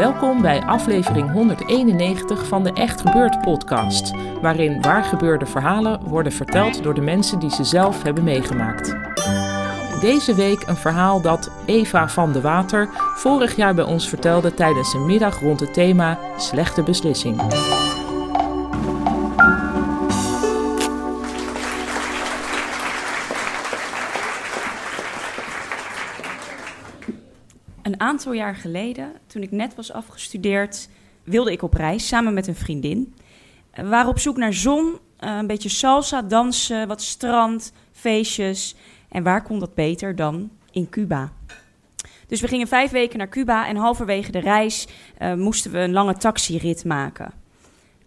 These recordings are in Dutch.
Welkom bij aflevering 191 van de Echt Gebeurd podcast, waarin waargebeurde verhalen worden verteld door de mensen die ze zelf hebben meegemaakt. Deze week een verhaal dat Eva van de Water vorig jaar bij ons vertelde tijdens een middag rond het thema Slechte beslissing. Een aantal jaar geleden, toen ik net was afgestudeerd, wilde ik op reis samen met een vriendin. We waren op zoek naar zon, eh, een beetje salsa, dansen, wat strand, feestjes. En waar kon dat beter dan in Cuba? Dus we gingen vijf weken naar Cuba en halverwege de reis uh, moesten we een lange taxirit maken.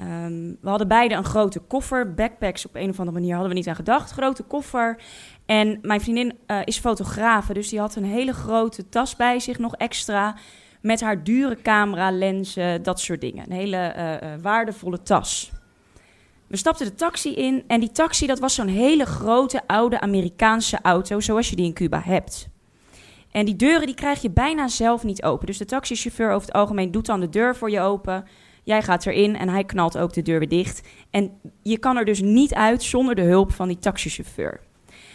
Um, we hadden beide een grote koffer, backpacks op een of andere manier hadden we niet aan gedacht. Grote koffer. En mijn vriendin uh, is fotografe, dus die had een hele grote tas bij zich, nog extra. Met haar dure camera, lenzen, dat soort dingen. Een hele uh, uh, waardevolle tas. We stapten de taxi in en die taxi dat was zo'n hele grote oude Amerikaanse auto, zoals je die in Cuba hebt. En die deuren die krijg je bijna zelf niet open. Dus de taxichauffeur over het algemeen doet dan de deur voor je open. Jij gaat erin en hij knalt ook de deur weer dicht. En je kan er dus niet uit zonder de hulp van die taxichauffeur.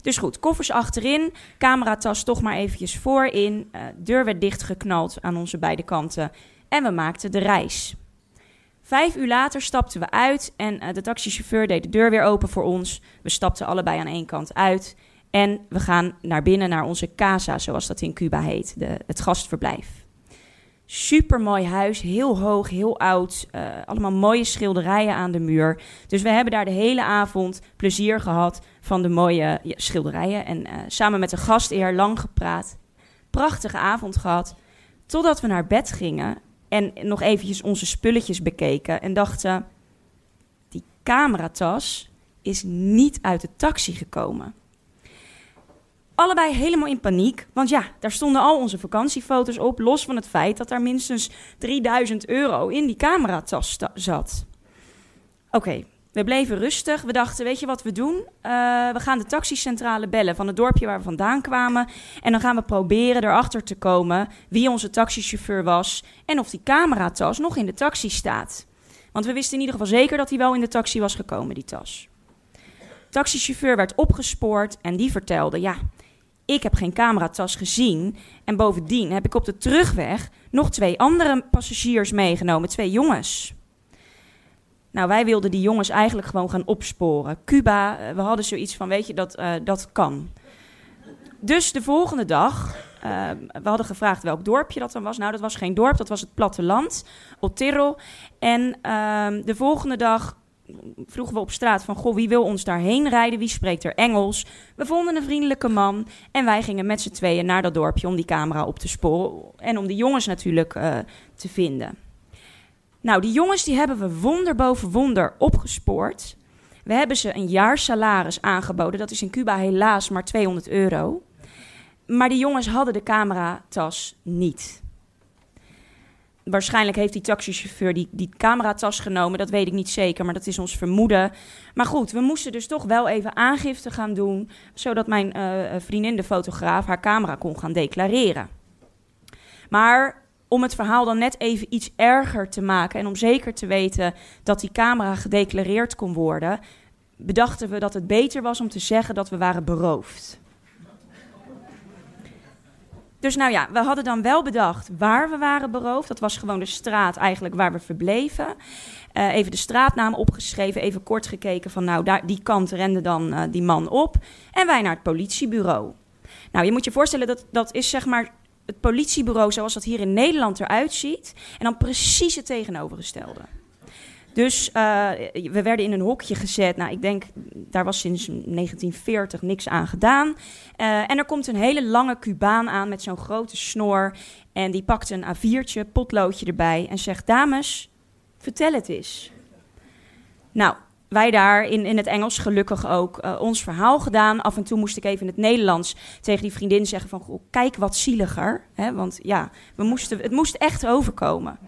Dus goed, koffers achterin, cameratas toch maar eventjes voorin. Uh, deur werd dichtgeknald aan onze beide kanten en we maakten de reis. Vijf uur later stapten we uit en uh, de taxichauffeur deed de deur weer open voor ons. We stapten allebei aan één kant uit en we gaan naar binnen naar onze casa, zoals dat in Cuba heet, de, het gastverblijf. Super mooi huis, heel hoog, heel oud. Uh, allemaal mooie schilderijen aan de muur. Dus we hebben daar de hele avond plezier gehad van de mooie schilderijen. En uh, samen met de gastheer lang gepraat. Prachtige avond gehad. Totdat we naar bed gingen en nog eventjes onze spulletjes bekeken. En dachten, die cameratas is niet uit de taxi gekomen. Allebei helemaal in paniek, want ja, daar stonden al onze vakantiefoto's op, los van het feit dat daar minstens 3000 euro in die cameratas zat. Oké, we bleven rustig. We dachten, weet je wat we doen? Uh, we gaan de taxicentrale bellen van het dorpje waar we vandaan kwamen. En dan gaan we proberen erachter te komen wie onze taxichauffeur was en of die cameratas nog in de taxi staat. Want we wisten in ieder geval zeker dat hij wel in de taxi was gekomen, die tas. Taxichauffeur werd opgespoord en die vertelde, ja, ik heb geen cameratas gezien. En bovendien heb ik op de terugweg nog twee andere passagiers meegenomen, twee jongens. Nou, wij wilden die jongens eigenlijk gewoon gaan opsporen. Cuba, we hadden zoiets van, weet je, dat, uh, dat kan. Dus de volgende dag, uh, we hadden gevraagd welk dorpje dat dan was. Nou, dat was geen dorp, dat was het platteland, Otero. En uh, de volgende dag vroegen we op straat van, goh, wie wil ons daarheen rijden? Wie spreekt er Engels? We vonden een vriendelijke man en wij gingen met z'n tweeën naar dat dorpje om die camera op te sporen en om die jongens natuurlijk uh, te vinden. Nou, die jongens die hebben we wonder boven wonder opgespoord. We hebben ze een jaar salaris aangeboden. Dat is in Cuba helaas maar 200 euro. Maar die jongens hadden de cameratas niet waarschijnlijk heeft die taxichauffeur die, die cameratas genomen. Dat weet ik niet zeker, maar dat is ons vermoeden. Maar goed, we moesten dus toch wel even aangifte gaan doen. Zodat mijn uh, vriendin, de fotograaf, haar camera kon gaan declareren. Maar om het verhaal dan net even iets erger te maken. En om zeker te weten dat die camera gedeclareerd kon worden. Bedachten we dat het beter was om te zeggen dat we waren beroofd. Dus nou ja, we hadden dan wel bedacht waar we waren beroofd. Dat was gewoon de straat eigenlijk waar we verbleven. Uh, even de straatnaam opgeschreven, even kort gekeken van nou, daar, die kant rende dan uh, die man op. En wij naar het politiebureau. Nou, je moet je voorstellen dat dat is zeg maar het politiebureau zoals dat hier in Nederland eruit ziet. En dan precies het tegenovergestelde. Dus uh, we werden in een hokje gezet. Nou, ik denk, daar was sinds 1940 niks aan gedaan. Uh, en er komt een hele lange Cubaan aan met zo'n grote snor. En die pakt een A4'tje, potloodje erbij en zegt: Dames, vertel het eens. Nou, wij daar in, in het Engels gelukkig ook uh, ons verhaal gedaan. Af en toe moest ik even in het Nederlands tegen die vriendin zeggen van... Goh, kijk wat zieliger. Hè? Want ja, we moesten, het moest echt overkomen.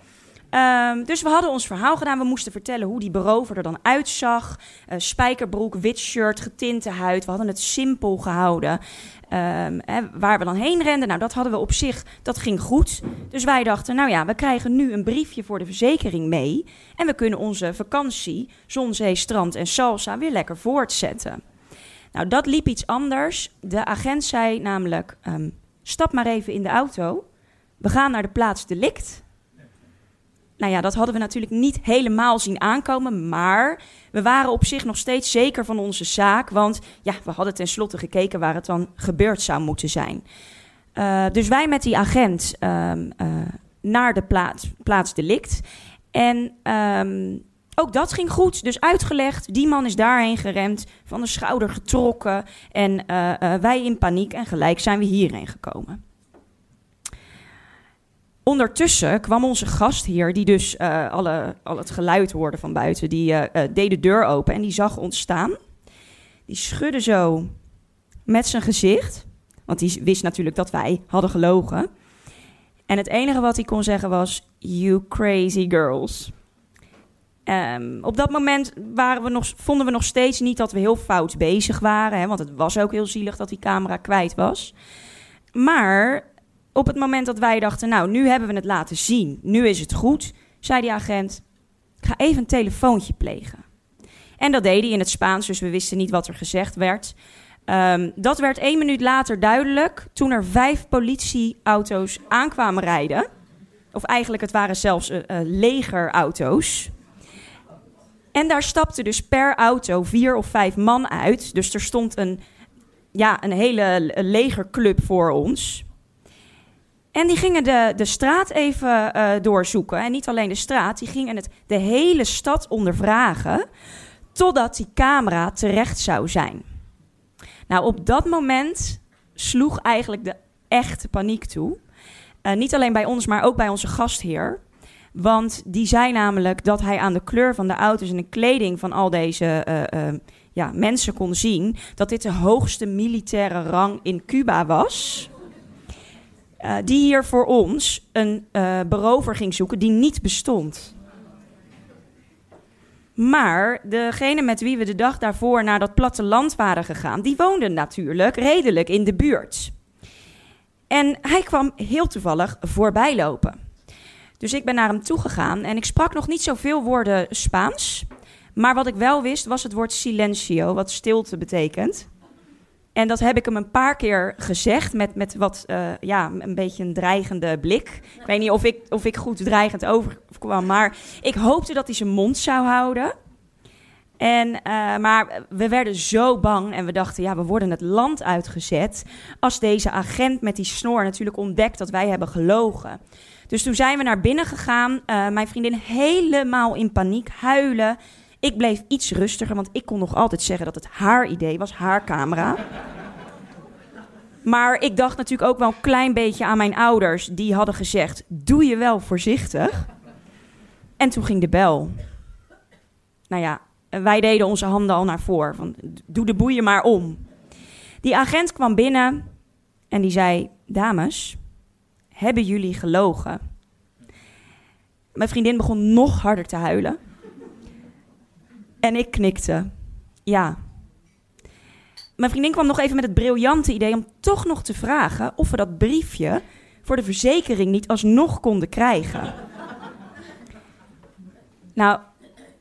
Um, dus we hadden ons verhaal gedaan. We moesten vertellen hoe die berover er dan uitzag. Uh, spijkerbroek, wit shirt, getinte huid. We hadden het simpel gehouden. Um, hè, waar we dan heen renden, nou dat hadden we op zich, dat ging goed. Dus wij dachten, nou ja, we krijgen nu een briefje voor de verzekering mee. En we kunnen onze vakantie, zon, zee, strand en salsa weer lekker voortzetten. Nou, dat liep iets anders. De agent zei namelijk, um, stap maar even in de auto. We gaan naar de plaats delict nou ja, dat hadden we natuurlijk niet helemaal zien aankomen. Maar we waren op zich nog steeds zeker van onze zaak. Want ja, we hadden tenslotte gekeken waar het dan gebeurd zou moeten zijn. Uh, dus wij met die agent um, uh, naar de plaats, plaats delict. En um, ook dat ging goed. Dus uitgelegd, die man is daarheen geremd, van de schouder getrokken. En uh, wij in paniek en gelijk zijn we hierheen gekomen. Ondertussen kwam onze gastheer, die dus uh, alle, al het geluid hoorde van buiten, die uh, uh, deed de deur open en die zag ons staan. Die schudde zo met zijn gezicht, want die wist natuurlijk dat wij hadden gelogen. En het enige wat hij kon zeggen was: You crazy girls. Um, op dat moment waren we nog, vonden we nog steeds niet dat we heel fout bezig waren, hè, want het was ook heel zielig dat die camera kwijt was. Maar op het moment dat wij dachten, nou, nu hebben we het laten zien, nu is het goed, zei die agent, ga even een telefoontje plegen. En dat deed hij in het Spaans, dus we wisten niet wat er gezegd werd. Um, dat werd één minuut later duidelijk toen er vijf politieauto's aankwamen rijden. Of eigenlijk, het waren zelfs uh, uh, legerauto's. En daar stapte dus per auto vier of vijf man uit. Dus er stond een, ja, een hele legerclub voor ons. En die gingen de, de straat even uh, doorzoeken. En niet alleen de straat, die gingen het, de hele stad ondervragen. Totdat die camera terecht zou zijn. Nou, op dat moment sloeg eigenlijk de echte paniek toe. Uh, niet alleen bij ons, maar ook bij onze gastheer. Want die zei namelijk dat hij aan de kleur van de auto's en de kleding van al deze uh, ja, mensen kon zien dat dit de hoogste militaire rang in Cuba was. Uh, die hier voor ons een uh, berover ging zoeken die niet bestond. Maar degene met wie we de dag daarvoor naar dat platteland waren gegaan, die woonde natuurlijk redelijk in de buurt. En hij kwam heel toevallig voorbij lopen. Dus ik ben naar hem toegegaan en ik sprak nog niet zoveel woorden Spaans. Maar wat ik wel wist was het woord silencio, wat stilte betekent. En dat heb ik hem een paar keer gezegd met, met wat, uh, ja, een beetje een dreigende blik. Ik weet niet of ik, of ik goed dreigend overkwam, maar ik hoopte dat hij zijn mond zou houden. En, uh, maar we werden zo bang en we dachten, ja, we worden het land uitgezet als deze agent met die snor natuurlijk ontdekt dat wij hebben gelogen. Dus toen zijn we naar binnen gegaan, uh, mijn vriendin helemaal in paniek, huilen. Ik bleef iets rustiger, want ik kon nog altijd zeggen dat het haar idee was, haar camera. Maar ik dacht natuurlijk ook wel een klein beetje aan mijn ouders. Die hadden gezegd: Doe je wel voorzichtig. En toen ging de bel. Nou ja, wij deden onze handen al naar voren. Van, doe de boeien maar om. Die agent kwam binnen en die zei: Dames, hebben jullie gelogen? Mijn vriendin begon nog harder te huilen. En ik knikte. Ja. Mijn vriendin kwam nog even met het briljante idee om toch nog te vragen of we dat briefje voor de verzekering niet alsnog konden krijgen. nou,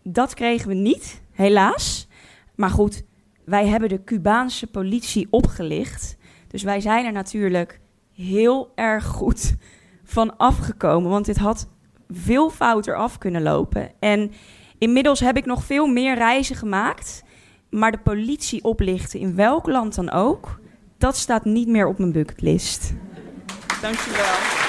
dat kregen we niet, helaas. Maar goed, wij hebben de Cubaanse politie opgelicht. Dus wij zijn er natuurlijk heel erg goed van afgekomen. Want dit had veel fouter af kunnen lopen. En Inmiddels heb ik nog veel meer reizen gemaakt. Maar de politie oplichten, in welk land dan ook, dat staat niet meer op mijn bucketlist. Dankjewel.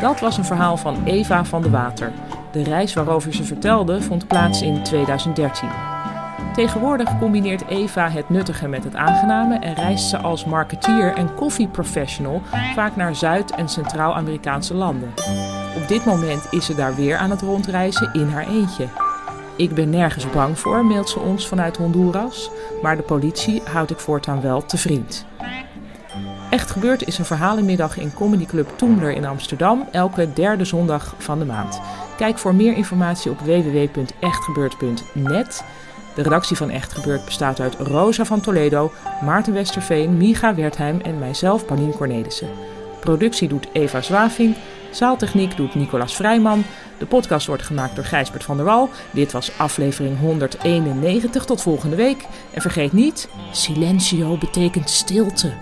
Dat was een verhaal van Eva van de Water. De reis waarover ze vertelde vond plaats in 2013. Tegenwoordig combineert Eva het nuttige met het aangename en reist ze als marketeer en koffieprofessional vaak naar Zuid- en Centraal-Amerikaanse landen. Op dit moment is ze daar weer aan het rondreizen in haar eentje. Ik ben nergens bang voor, mailt ze ons vanuit Honduras, maar de politie houd ik voortaan wel te vriend. Echt Gebeurd is een verhalenmiddag in Comedy Club Toemler in Amsterdam, elke derde zondag van de maand. Kijk voor meer informatie op www.echtgebeurd.net. De redactie van Echt Gebeurd bestaat uit Rosa van Toledo, Maarten Westerveen, Miga Wertheim en mijzelf, Paulien Cornelissen. Productie doet Eva Zwaving, zaaltechniek doet Nicolas Vrijman. De podcast wordt gemaakt door Gijsbert van der Wal. Dit was aflevering 191. Tot volgende week. En vergeet niet, silencio betekent stilte.